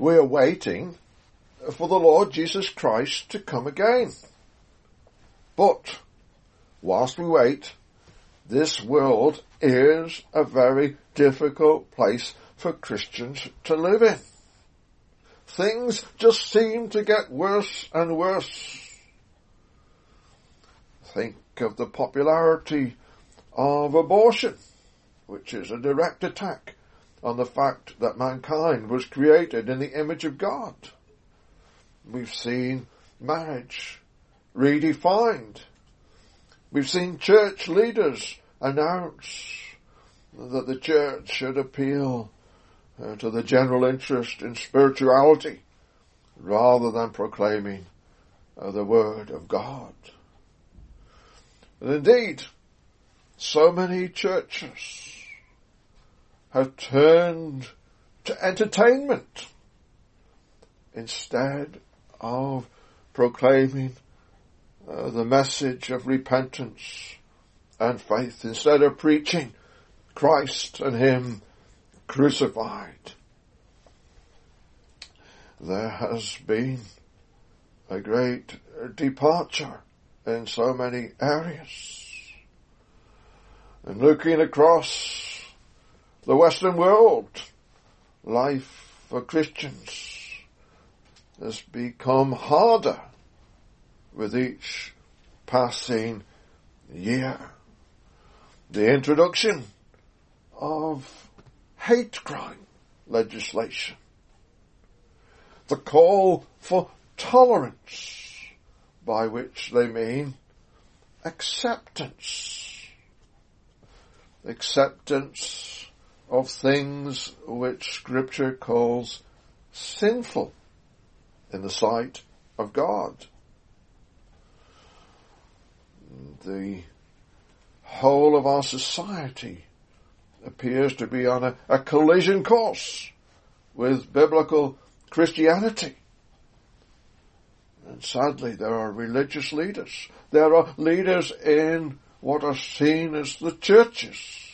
we are waiting for the Lord Jesus Christ to come again. But whilst we wait, this world is a very difficult place for Christians to live in. Things just seem to get worse and worse. Think of the popularity of abortion, which is a direct attack on the fact that mankind was created in the image of God. We've seen marriage redefined. We've seen church leaders announce that the church should appeal uh, to the general interest in spirituality rather than proclaiming uh, the word of God. And indeed, so many churches have turned to entertainment instead of proclaiming uh, the message of repentance and faith, instead of preaching Christ and Him crucified. There has been a great departure in so many areas. And looking across the Western world, life for Christians has become harder with each passing year. The introduction of hate crime legislation. The call for tolerance, by which they mean acceptance. Acceptance of things which scripture calls sinful in the sight of God. The whole of our society appears to be on a, a collision course with biblical Christianity. And sadly, there are religious leaders. There are leaders in what are seen as the churches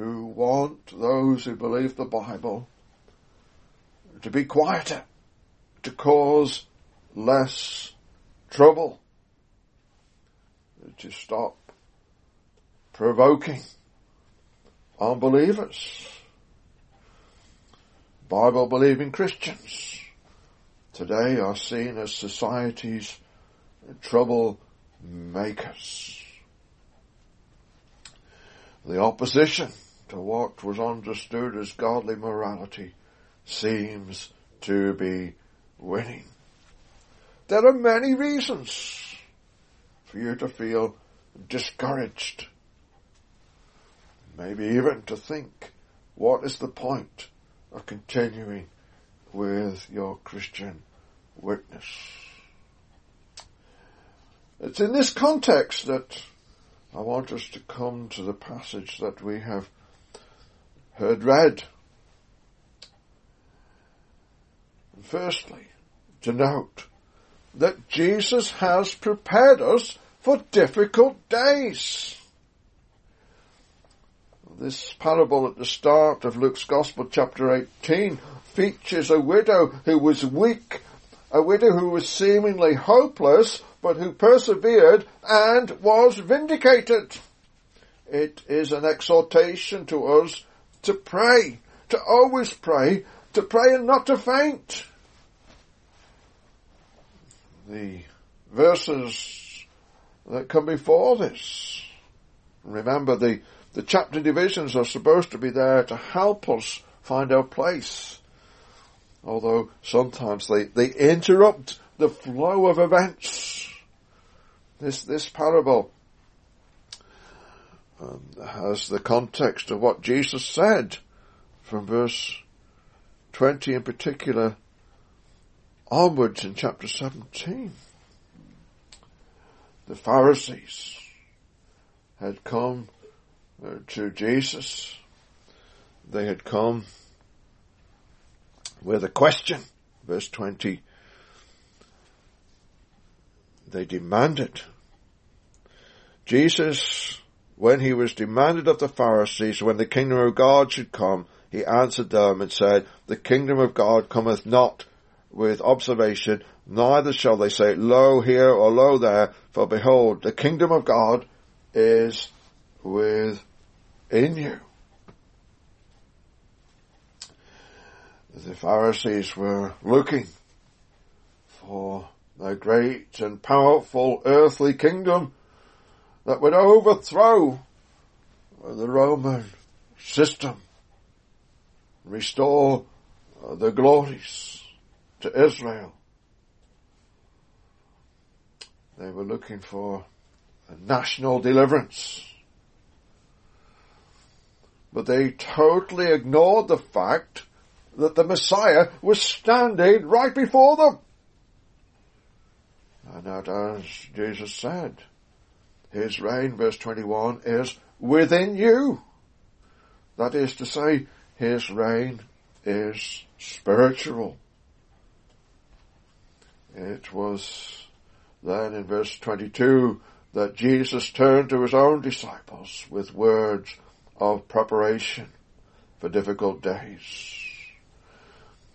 who want those who believe the Bible to be quieter, to cause less trouble, to stop provoking unbelievers. Bible believing Christians today are seen as society's trouble makers. The opposition to what was understood as godly morality seems to be winning. There are many reasons for you to feel discouraged maybe even to think, what is the point of continuing with your Christian witness? It's in this context that I want us to come to the passage that we have heard read. Firstly, to note that Jesus has prepared us for difficult days. This parable at the start of Luke's Gospel chapter 18 features a widow who was weak, a widow who was seemingly hopeless, but who persevered and was vindicated. It is an exhortation to us to pray, to always pray, to pray and not to faint. The verses that come before this, remember the the chapter divisions are supposed to be there to help us find our place. Although sometimes they, they interrupt the flow of events. This, this parable um, has the context of what Jesus said from verse 20 in particular onwards in chapter 17. The Pharisees had come uh, to Jesus. They had come with a question. Verse 20. They demanded. Jesus, when he was demanded of the Pharisees when the kingdom of God should come, he answered them and said, The kingdom of God cometh not with observation, neither shall they say, Lo here or lo there, for behold, the kingdom of God is within you. The Pharisees were looking for a great and powerful earthly kingdom that would overthrow the Roman system, restore uh, the glories to Israel. They were looking for a national deliverance. But they totally ignored the fact that the Messiah was standing right before them. And that as Jesus said, his reign, verse 21, is within you. That is to say, his reign is spiritual. It was then in verse 22 that Jesus turned to his own disciples with words of preparation for difficult days.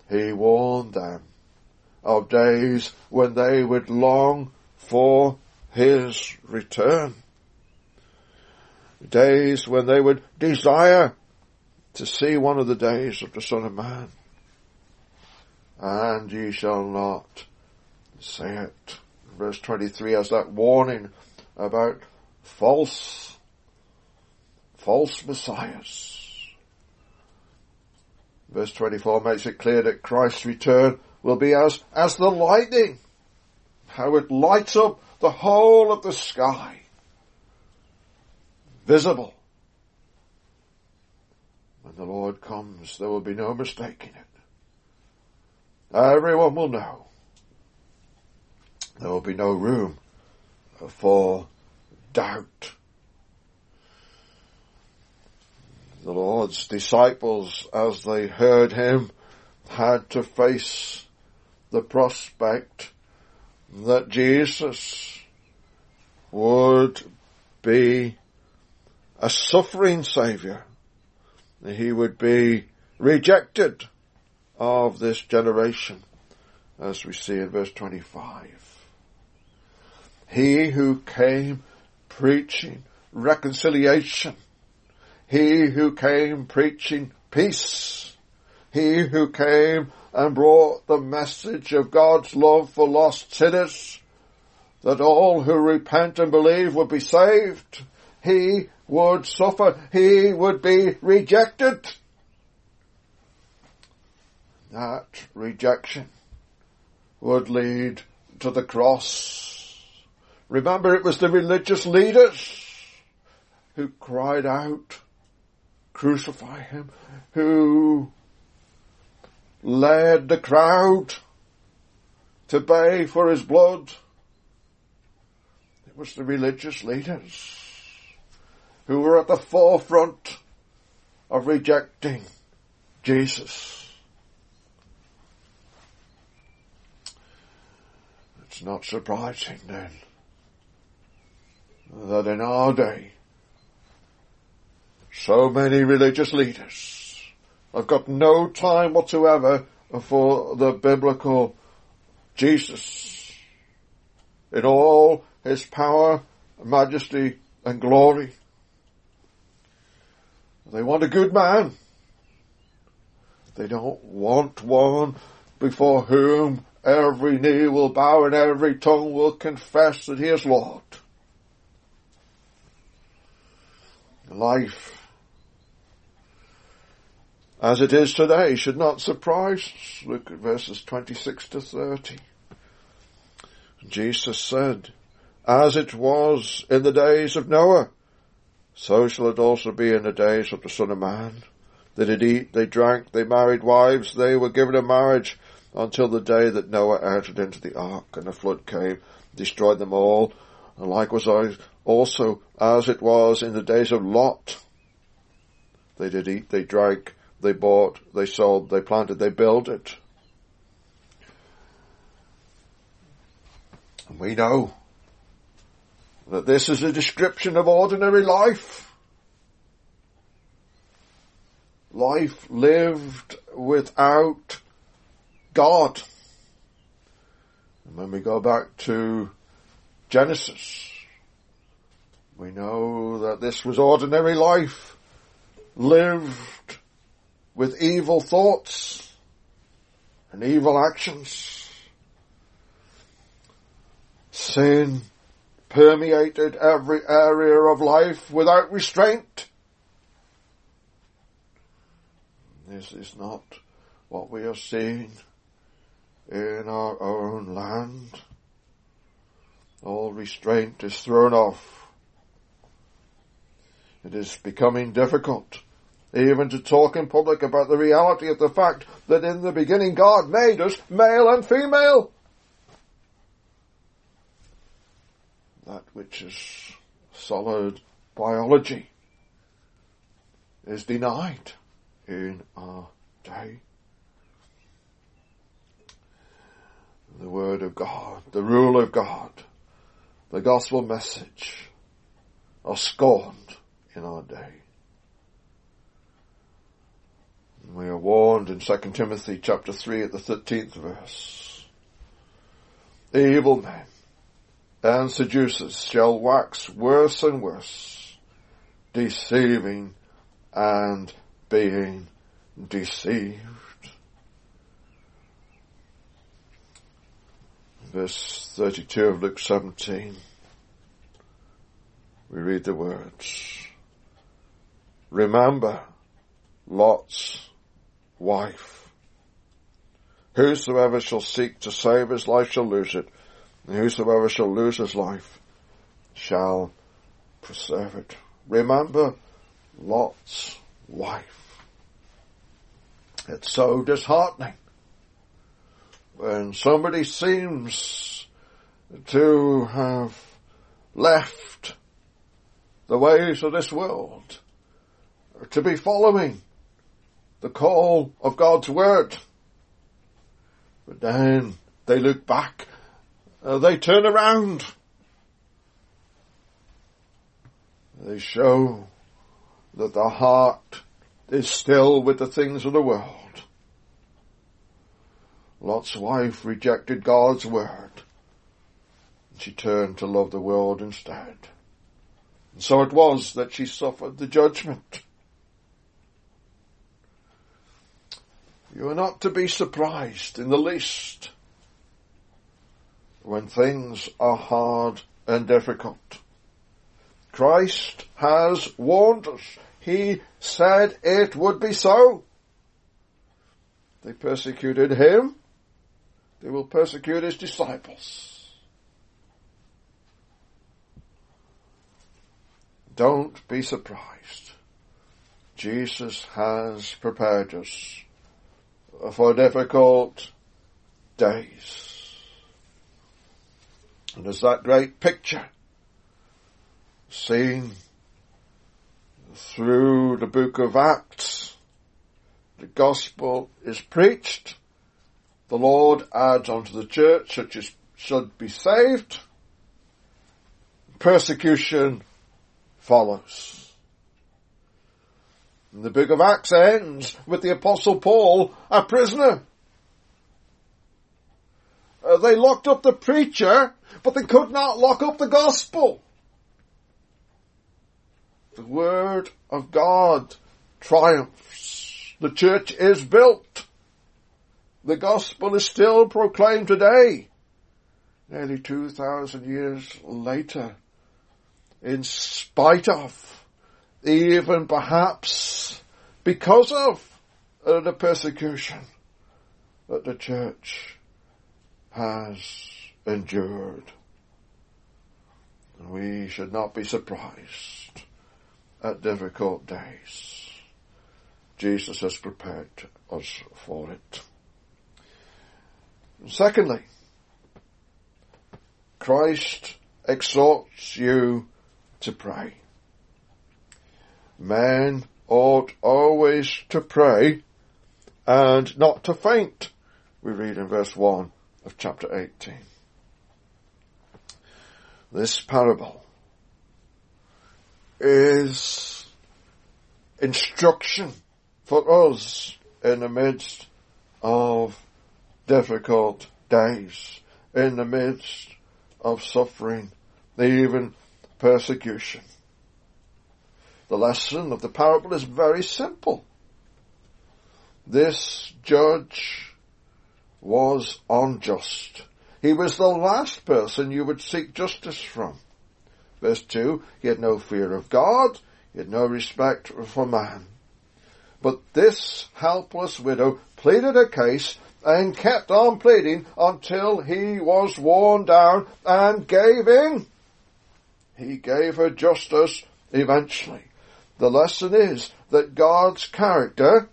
He warned them of days when they would long for his return. Days when they would desire to see one of the days of the Son of Man. And ye shall not see it. Verse 23 has that warning about false, false messiahs. Verse 24 makes it clear that Christ's return will be as, as the lightning. How it lights up the whole of the sky. Visible. When the Lord comes, there will be no mistaking it. Everyone will know. There will be no room for doubt. The Lord's disciples, as they heard him, had to face the prospect that Jesus would be a suffering Saviour. He would be rejected of this generation, as we see in verse 25. He who came preaching reconciliation. He who came preaching peace. He who came and brought the message of God's love for lost sinners, that all who repent and believe would be saved. He would suffer. He would be rejected. That rejection would lead to the cross. Remember, it was the religious leaders who cried out, crucify him, who led the crowd to pay for his blood. It was the religious leaders who were at the forefront of rejecting Jesus. It's not surprising then that in our day so many religious leaders I've got no time whatsoever for the biblical Jesus in all his power, majesty and glory. They want a good man. They don't want one before whom every knee will bow and every tongue will confess that he is Lord. Life as it is today should not surprise us. Look at verses 26 to 30. Jesus said, as it was in the days of Noah, so shall it also be in the days of the Son of Man. They did eat, they drank, they married wives, they were given in marriage until the day that Noah entered into the ark and the flood came, destroyed them all. And likewise also as it was in the days of Lot. They did eat, they drank, they bought, they sold, they planted, they built it. And we know that this is a description of ordinary life. life lived without God. And when we go back to Genesis, we know that this was ordinary life lived with evil thoughts and evil actions. Sin permeated every area of life without restraint. This is not what we are seeing in our own land. All restraint is thrown off. It is becoming difficult even to talk in public about the reality of the fact that in the beginning God made us male and female. That which is solid biology is denied in our day. The Word of God, the rule of God, the gospel message are scorned in our day. We are warned in 2 Timothy chapter 3 at the 13th verse. Evil men and seducers shall wax worse and worse, deceiving and being deceived. Verse 32 of Luke 17. We read the words. Remember Lot's wife. Whosoever shall seek to save his life shall lose it, and whosoever shall lose his life shall preserve it. Remember Lot's wife. It's so disheartening when somebody seems to have left the ways of this world to be following the call of God's word. But then they look back, uh, they turn around. They show that the heart is still with the things of the world. Lot's wife rejected God's word. And she turned to love the world instead. And so it was that she suffered the judgment. You are not to be surprised in the least when things are hard and difficult. Christ has warned us. He said it would be so. They persecuted him. They will persecute his disciples. Don't be surprised. Jesus has prepared us for difficult days. And there's that great picture seen through the book of Acts. The gospel is preached. The Lord adds unto the church such as should be saved. Persecution follows. The book of Acts ends with the apostle Paul a prisoner. Uh, they locked up the preacher, but they could not lock up the gospel. The word of God triumphs. The church is built. The gospel is still proclaimed today, nearly 2,000 years later, in spite of even perhaps because of uh, the persecution that the church has endured. We should not be surprised at difficult days. Jesus has prepared us for it. Secondly, Christ exhorts you to pray. Man ought always to pray and not to faint. We read in verse 1 of chapter 18. This parable is instruction for us in the midst of difficult days, in the midst of suffering, even persecution. The lesson of the parable is very simple. This judge was unjust. He was the last person you would seek justice from. Verse 2, he had no fear of God, he had no respect for man. But this helpless widow pleaded her case and kept on pleading until he was worn down and gave in. He gave her justice eventually. The lesson is that God's character,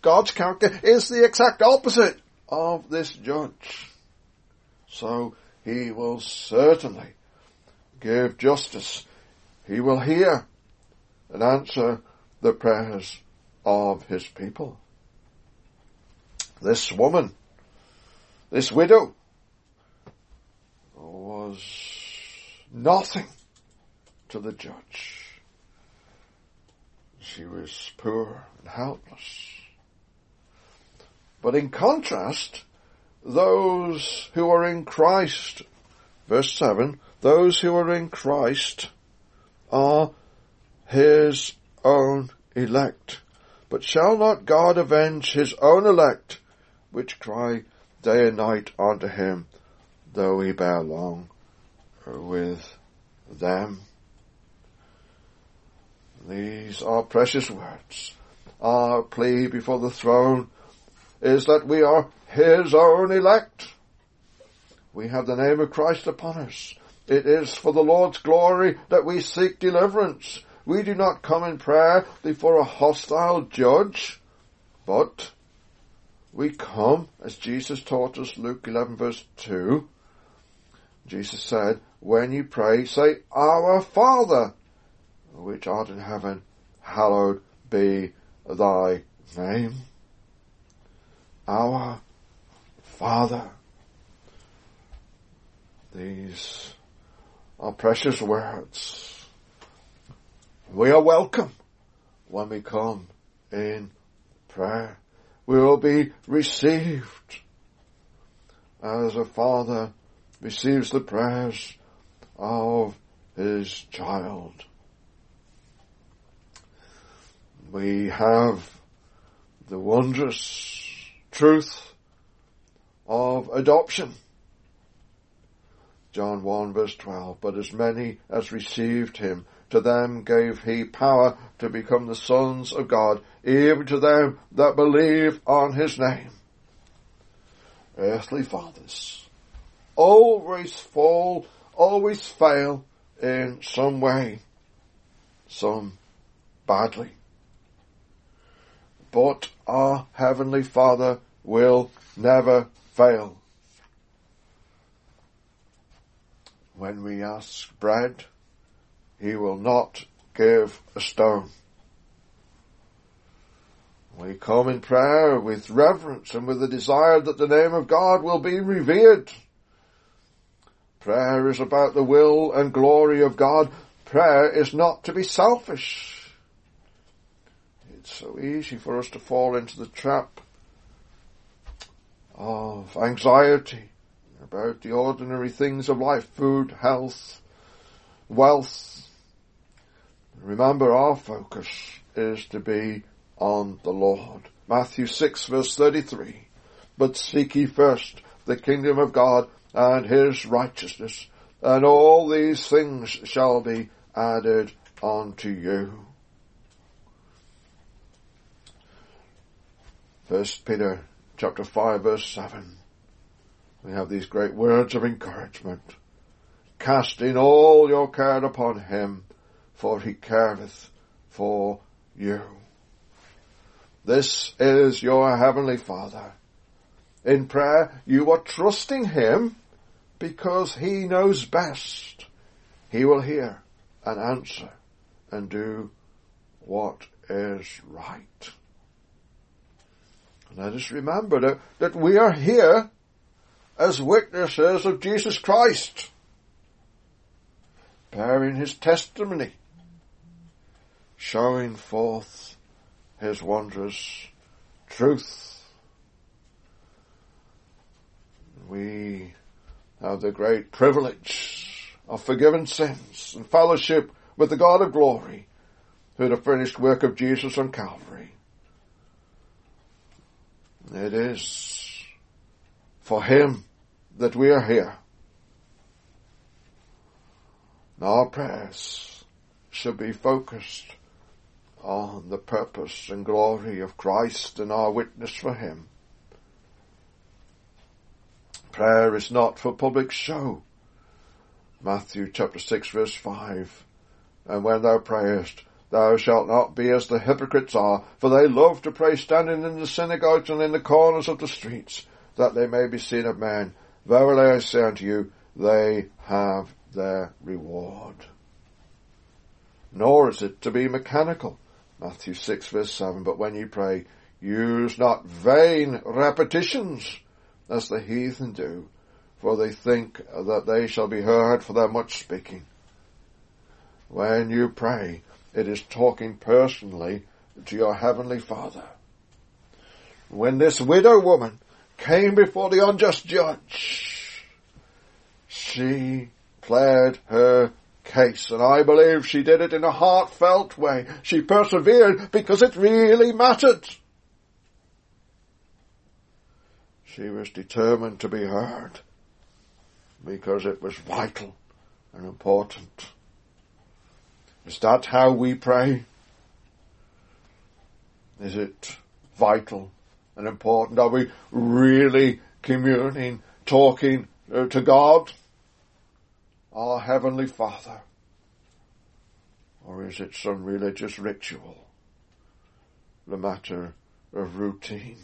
God's character is the exact opposite of this judge. So he will certainly give justice. He will hear and answer the prayers of his people. This woman, this widow, was nothing to the judge. She was poor and helpless. But in contrast, those who are in Christ, verse 7, those who are in Christ are his own elect. But shall not God avenge his own elect, which cry day and night unto him, though he bear long with them? These are precious words. Our plea before the throne is that we are His own elect. We have the name of Christ upon us. It is for the Lord's glory that we seek deliverance. We do not come in prayer before a hostile judge, but we come, as Jesus taught us, Luke 11 verse 2. Jesus said, when you pray, say, Our Father, which art in heaven, hallowed be thy name. Our Father. These are precious words. We are welcome when we come in prayer. We will be received as a father receives the prayers of his child. We have the wondrous truth of adoption. John 1 verse 12, but as many as received him, to them gave he power to become the sons of God, even to them that believe on his name. Earthly fathers always fall, always fail in some way, some badly. But our Heavenly Father will never fail. When we ask bread, He will not give a stone. We come in prayer with reverence and with the desire that the name of God will be revered. Prayer is about the will and glory of God. Prayer is not to be selfish. It's so easy for us to fall into the trap of anxiety about the ordinary things of life, food, health, wealth. Remember our focus is to be on the Lord. Matthew 6 verse 33. But seek ye first the kingdom of God and his righteousness, and all these things shall be added unto you. First Peter chapter 5 verse 7. We have these great words of encouragement. Casting all your care upon him, for he careth for you. This is your heavenly Father. In prayer, you are trusting him because he knows best. He will hear and answer and do what is right. Let us remember that, that we are here as witnesses of Jesus Christ, bearing his testimony, showing forth His wondrous truth. We have the great privilege of forgiven sins and fellowship with the God of glory through the finished work of Jesus on Calvary. It is for Him that we are here. Our prayers should be focused on the purpose and glory of Christ and our witness for Him. Prayer is not for public show. Matthew chapter 6 verse 5. And when thou prayest, thou shalt not be as the hypocrites are, for they love to pray standing in the synagogues and in the corners of the streets, that they may be seen of men. Verily I say unto you, they have their reward. Nor is it to be mechanical. Matthew 6 verse 7, but when you pray, use not vain repetitions as the heathen do, for they think that they shall be heard for their much speaking. When you pray, it is talking personally to your heavenly Father. When this widow woman came before the unjust judge, she pled her case, and I believe she did it in a heartfelt way. She persevered because it really mattered. She was determined to be heard because it was vital and important. Is that how we pray? Is it vital and important? Are we really communing, talking uh, to God, our Heavenly Father? Or is it some religious ritual, the matter of routine?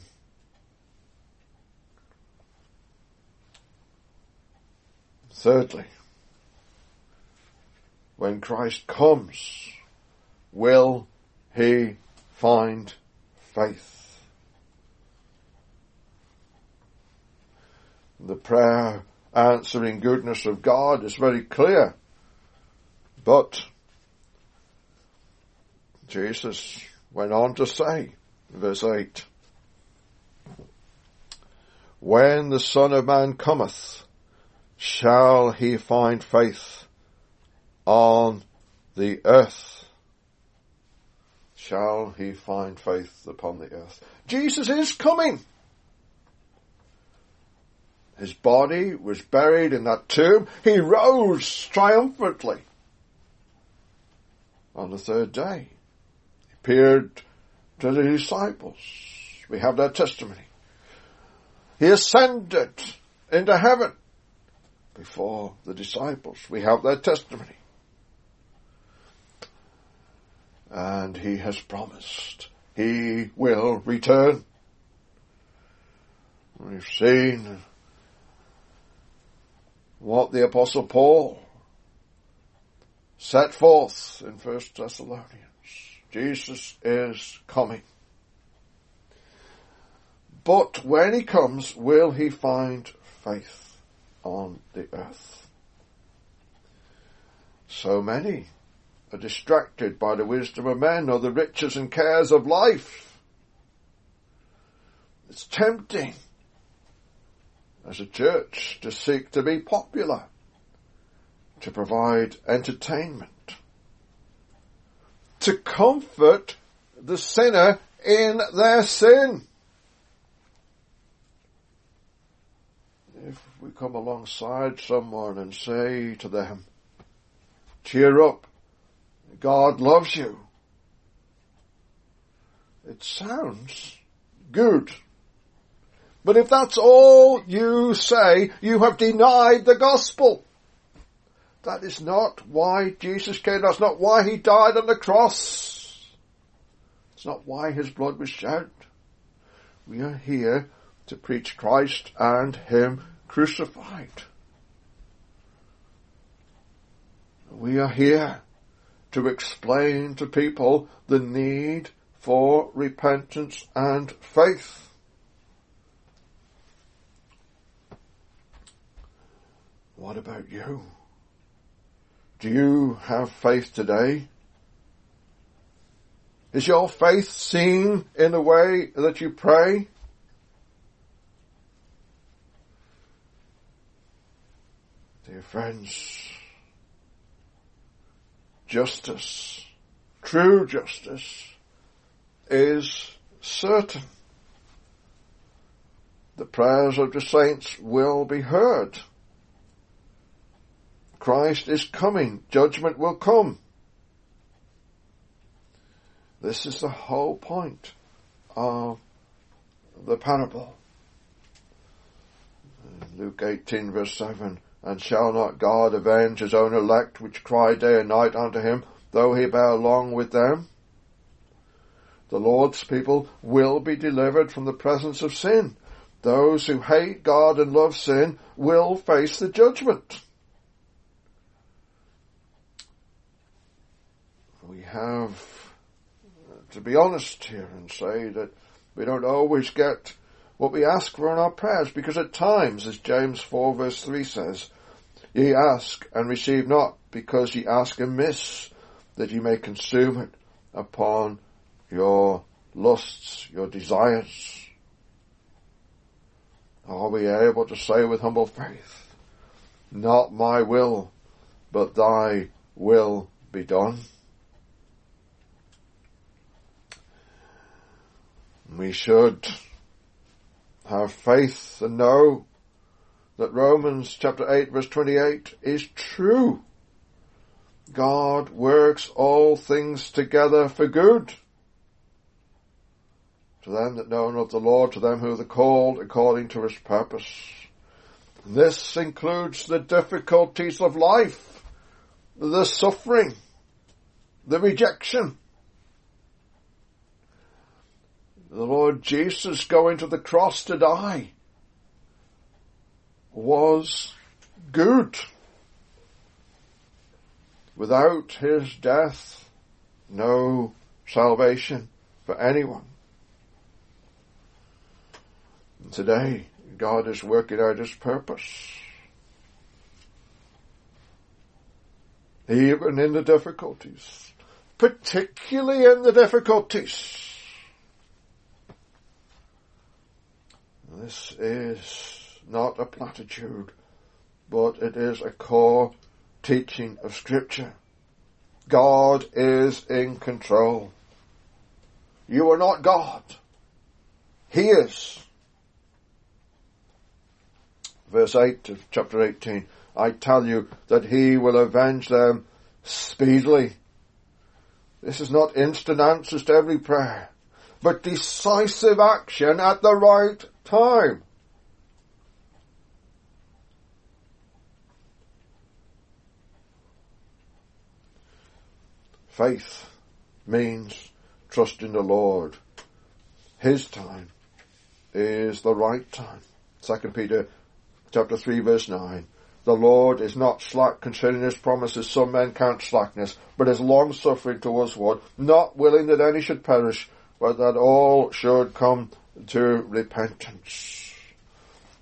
Thirdly, when Christ comes, will he find faith? The prayer answering goodness of God is very clear. But Jesus went on to say, verse 8, When the Son of Man cometh, shall he find faith on the earth? Shall he find faith upon the earth? Jesus is coming. His body was buried in that tomb. He rose triumphantly on the third day. He appeared to the disciples. We have that testimony. He ascended into heaven before the disciples. We have their testimony. And he has promised he will return. We've seen what the apostle Paul set forth in First Thessalonians. Jesus is coming. But when he comes, will he find faith? on the earth. So many are distracted by the wisdom of men or the riches and cares of life. It's tempting as a church to seek to be popular, to provide entertainment, to comfort the sinner in their sin. If we come alongside someone and say to them, cheer up, God loves you. It sounds good. But if that's all you say, you have denied the gospel. That is not why Jesus came. That's not why he died on the cross. It's not why his blood was shed. We are here to preach Christ and him crucified. We are here to explain to people the need for repentance and faith. What about you? Do you have faith today? Is your faith seen in the way that you pray? Dear friends, justice, true justice, is certain. The prayers of the saints will be heard. Christ is coming. Judgment will come. This is the whole point of the parable. Luke 18 verse 7, And shall not God avenge his own elect which cry day and night unto him, though he bear long with them? The Lord's people will be delivered from the presence of sin. Those who hate God and love sin will face the judgment. We have to be honest here and say that we don't always get what we ask for in our prayers because at times, as James 4 verse 3 says, ye ask and receive not because ye ask amiss that ye may consume it upon your lusts, your desires. Are we able to say with humble faith, not my will, but thy will be done? We should have faith and know that Romans chapter 8 verse 28 is true. God works all things together for good. To them that know not the Lord, to them who are called according to his purpose. This includes the difficulties of life, the suffering, the rejection, the Lord Jesus going to the cross to die was good. Without his death, no salvation for anyone. And today, God is working out his purpose. Even in the difficulties, particularly in the difficulties, This is not a platitude, but it is a core teaching of scripture. God is in control. You are not God. He is. Verse 8 of chapter 18. I tell you that he will avenge them speedily. This is not instant answers to every prayer, but decisive action at the right time. Faith means trusting the Lord. His time is the right time. Second Peter chapter 3 verse 9. The Lord is not slack concerning his promises, some men count slackness, but is long suffering towards one, not willing that any should perish, but that all should come to repentance.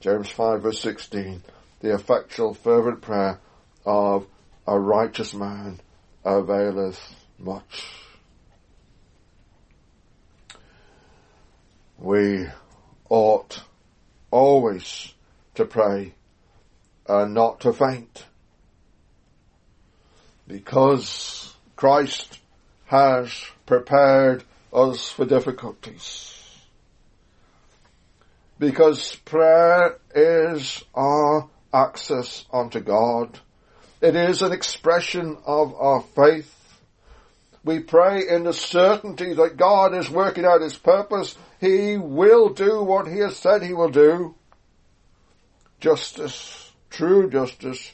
James 5 verse 16, the effectual fervent prayer of a righteous man availeth much. We ought always to pray and not to faint because Christ has prepared us for difficulties because prayer is our access unto God. It is an expression of our faith. We pray in the certainty that God is working out His purpose. He will do what He has said He will do. Justice, true justice,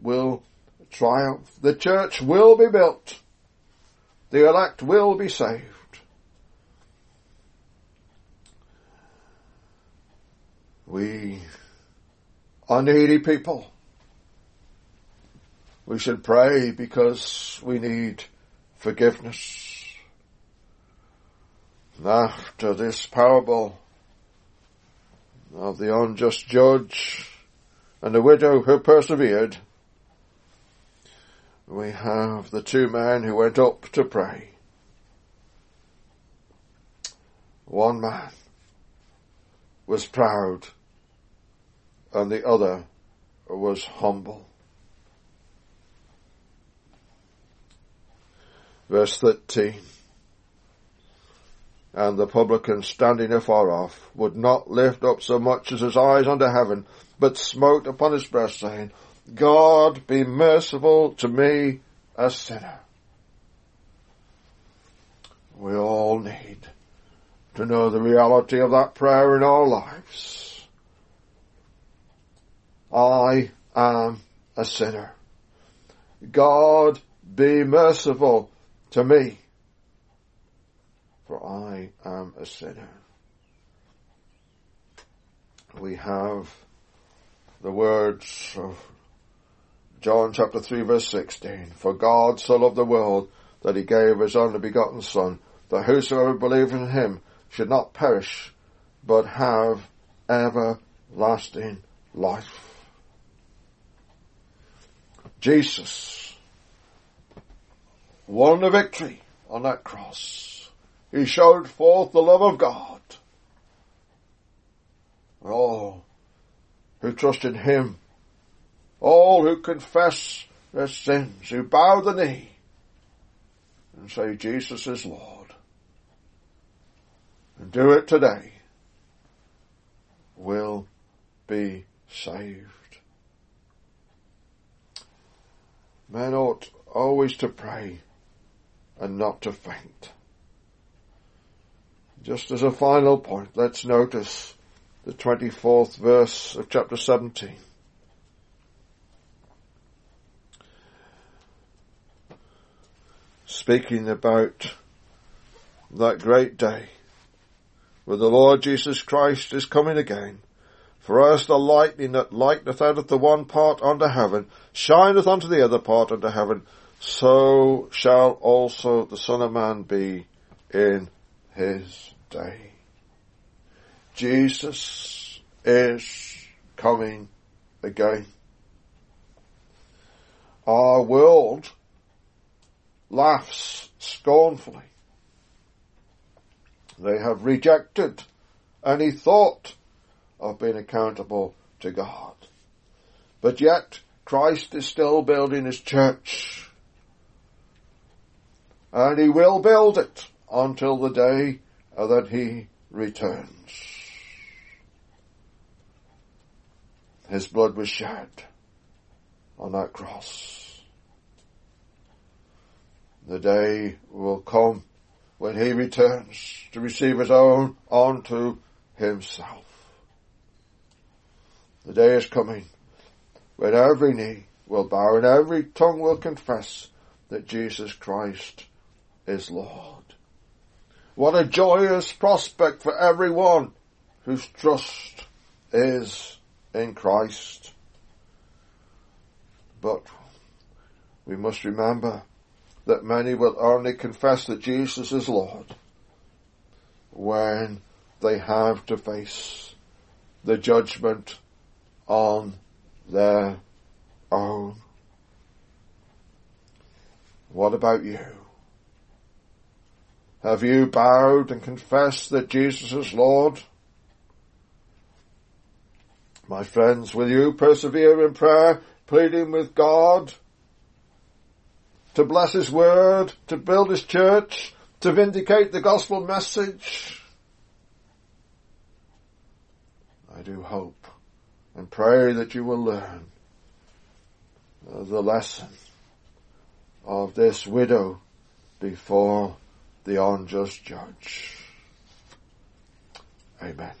will triumph. The church will be built. The elect will be saved. We are needy people. We should pray because we need forgiveness. After this parable of the unjust judge and the widow who persevered, we have the two men who went up to pray. One man was proud and the other was humble. Verse 13. And the publican standing afar off would not lift up so much as his eyes unto heaven, but smote upon his breast saying, God be merciful to me, a sinner. We all need to know the reality of that prayer in our lives. I am a sinner. God be merciful to me, for I am a sinner. We have the words of John chapter 3 verse 16. For God so loved the world that he gave his only begotten son, that whosoever believeth in him should not perish, but have everlasting life. Jesus won the victory on that cross. He showed forth the love of God. All who trust in Him, all who confess their sins, who bow the knee and say Jesus is Lord, and do it today, will be saved. Men ought always to pray and not to faint. Just as a final point, let's notice the 24th verse of chapter 17. Speaking about that great day where the Lord Jesus Christ is coming again. For as the lightning that lighteneth out of the one part unto heaven shineth unto the other part unto heaven, so shall also the Son of Man be in his day. Jesus is coming again. Our world laughs scornfully. They have rejected any thought of being accountable to God. But yet, Christ is still building his church and he will build it until the day that he returns. His blood was shed on that cross. The day will come when he returns to receive his own unto himself. The day is coming when every knee will bow and every tongue will confess that Jesus Christ is Lord. What a joyous prospect for everyone whose trust is in Christ. But we must remember that many will only confess that Jesus is Lord when they have to face the judgment on their own. What about you? Have you bowed and confessed that Jesus is Lord? My friends, will you persevere in prayer, pleading with God to bless His Word, to build His church, to vindicate the gospel message? I do hope and pray that you will learn uh, the lesson of this widow before the unjust judge. Amen.